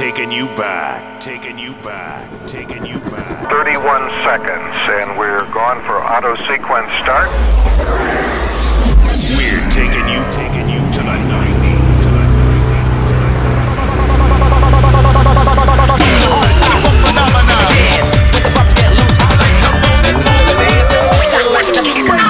taking you back, taking you back, taking you back. 31 seconds, and we're gone for auto sequence start. We're taking you, taking you to the 90s. Phenomenon. The fuck that loose. I like to move it, move it. Let's keep.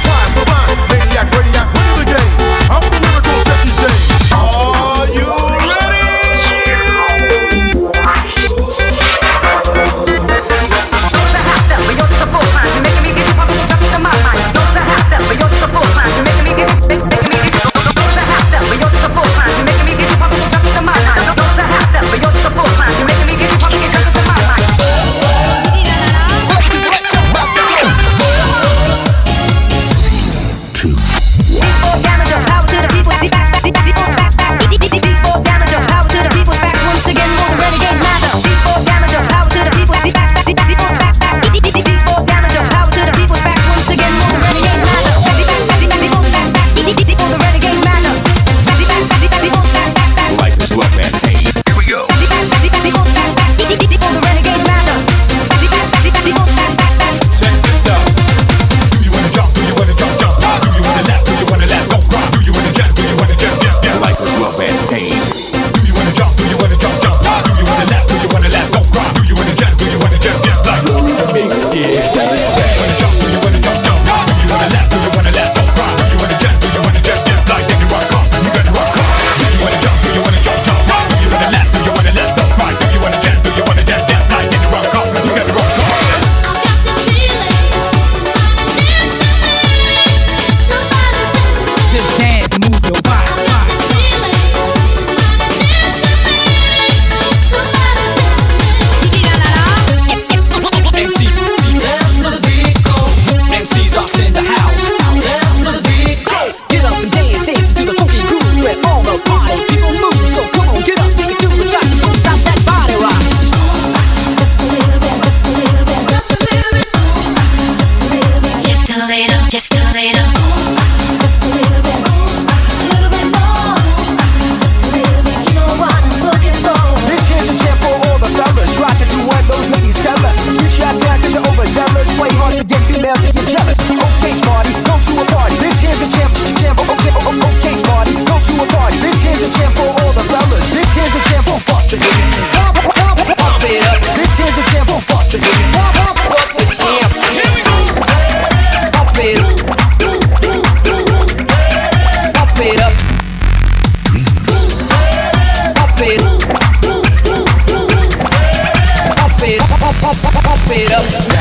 it up.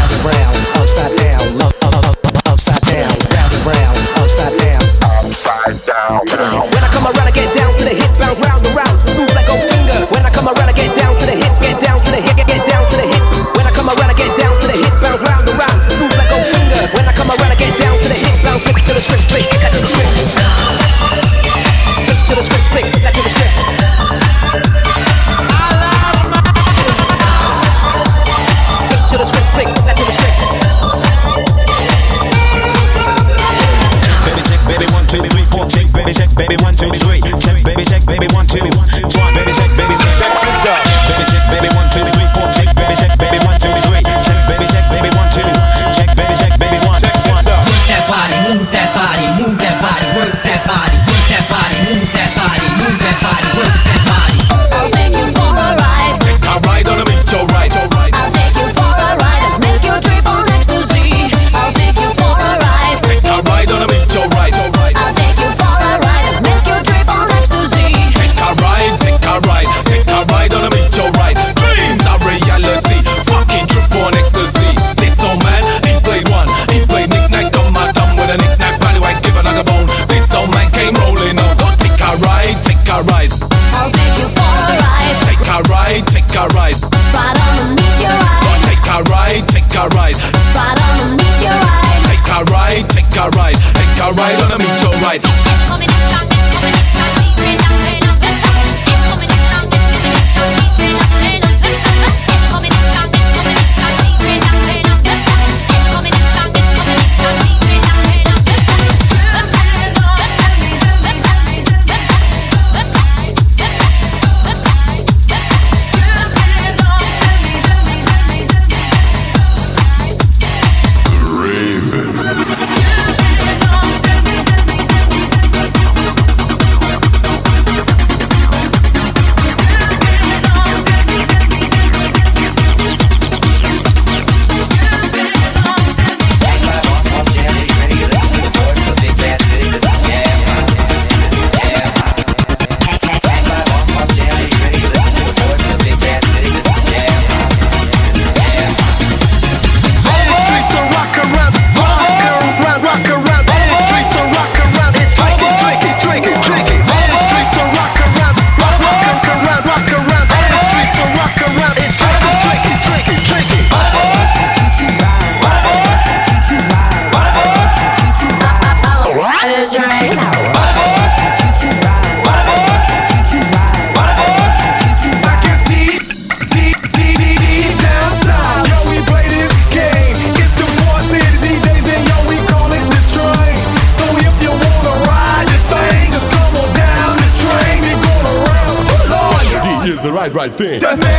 Right, right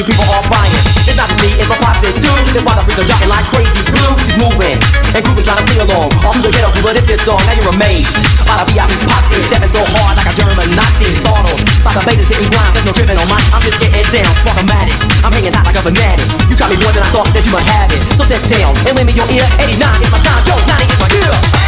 you people are buying. It's not just me, it's my posse too. That's why the freaks are dropping like crazy blue. She's moving and grooving, trying to sing along. All through the ghetto, but it's this song, now you're amazed. By the VIP posse, stepping so hard like a German Nazi. Startled by the bass hitting grind, there's no tripping on mine. I'm just getting down, sparkomatic. I'm hanging hot like a fanatic. You try me more than I thought that you might have it. So sit down and lend me your ear. 89 is my time, yo, 90 is my year.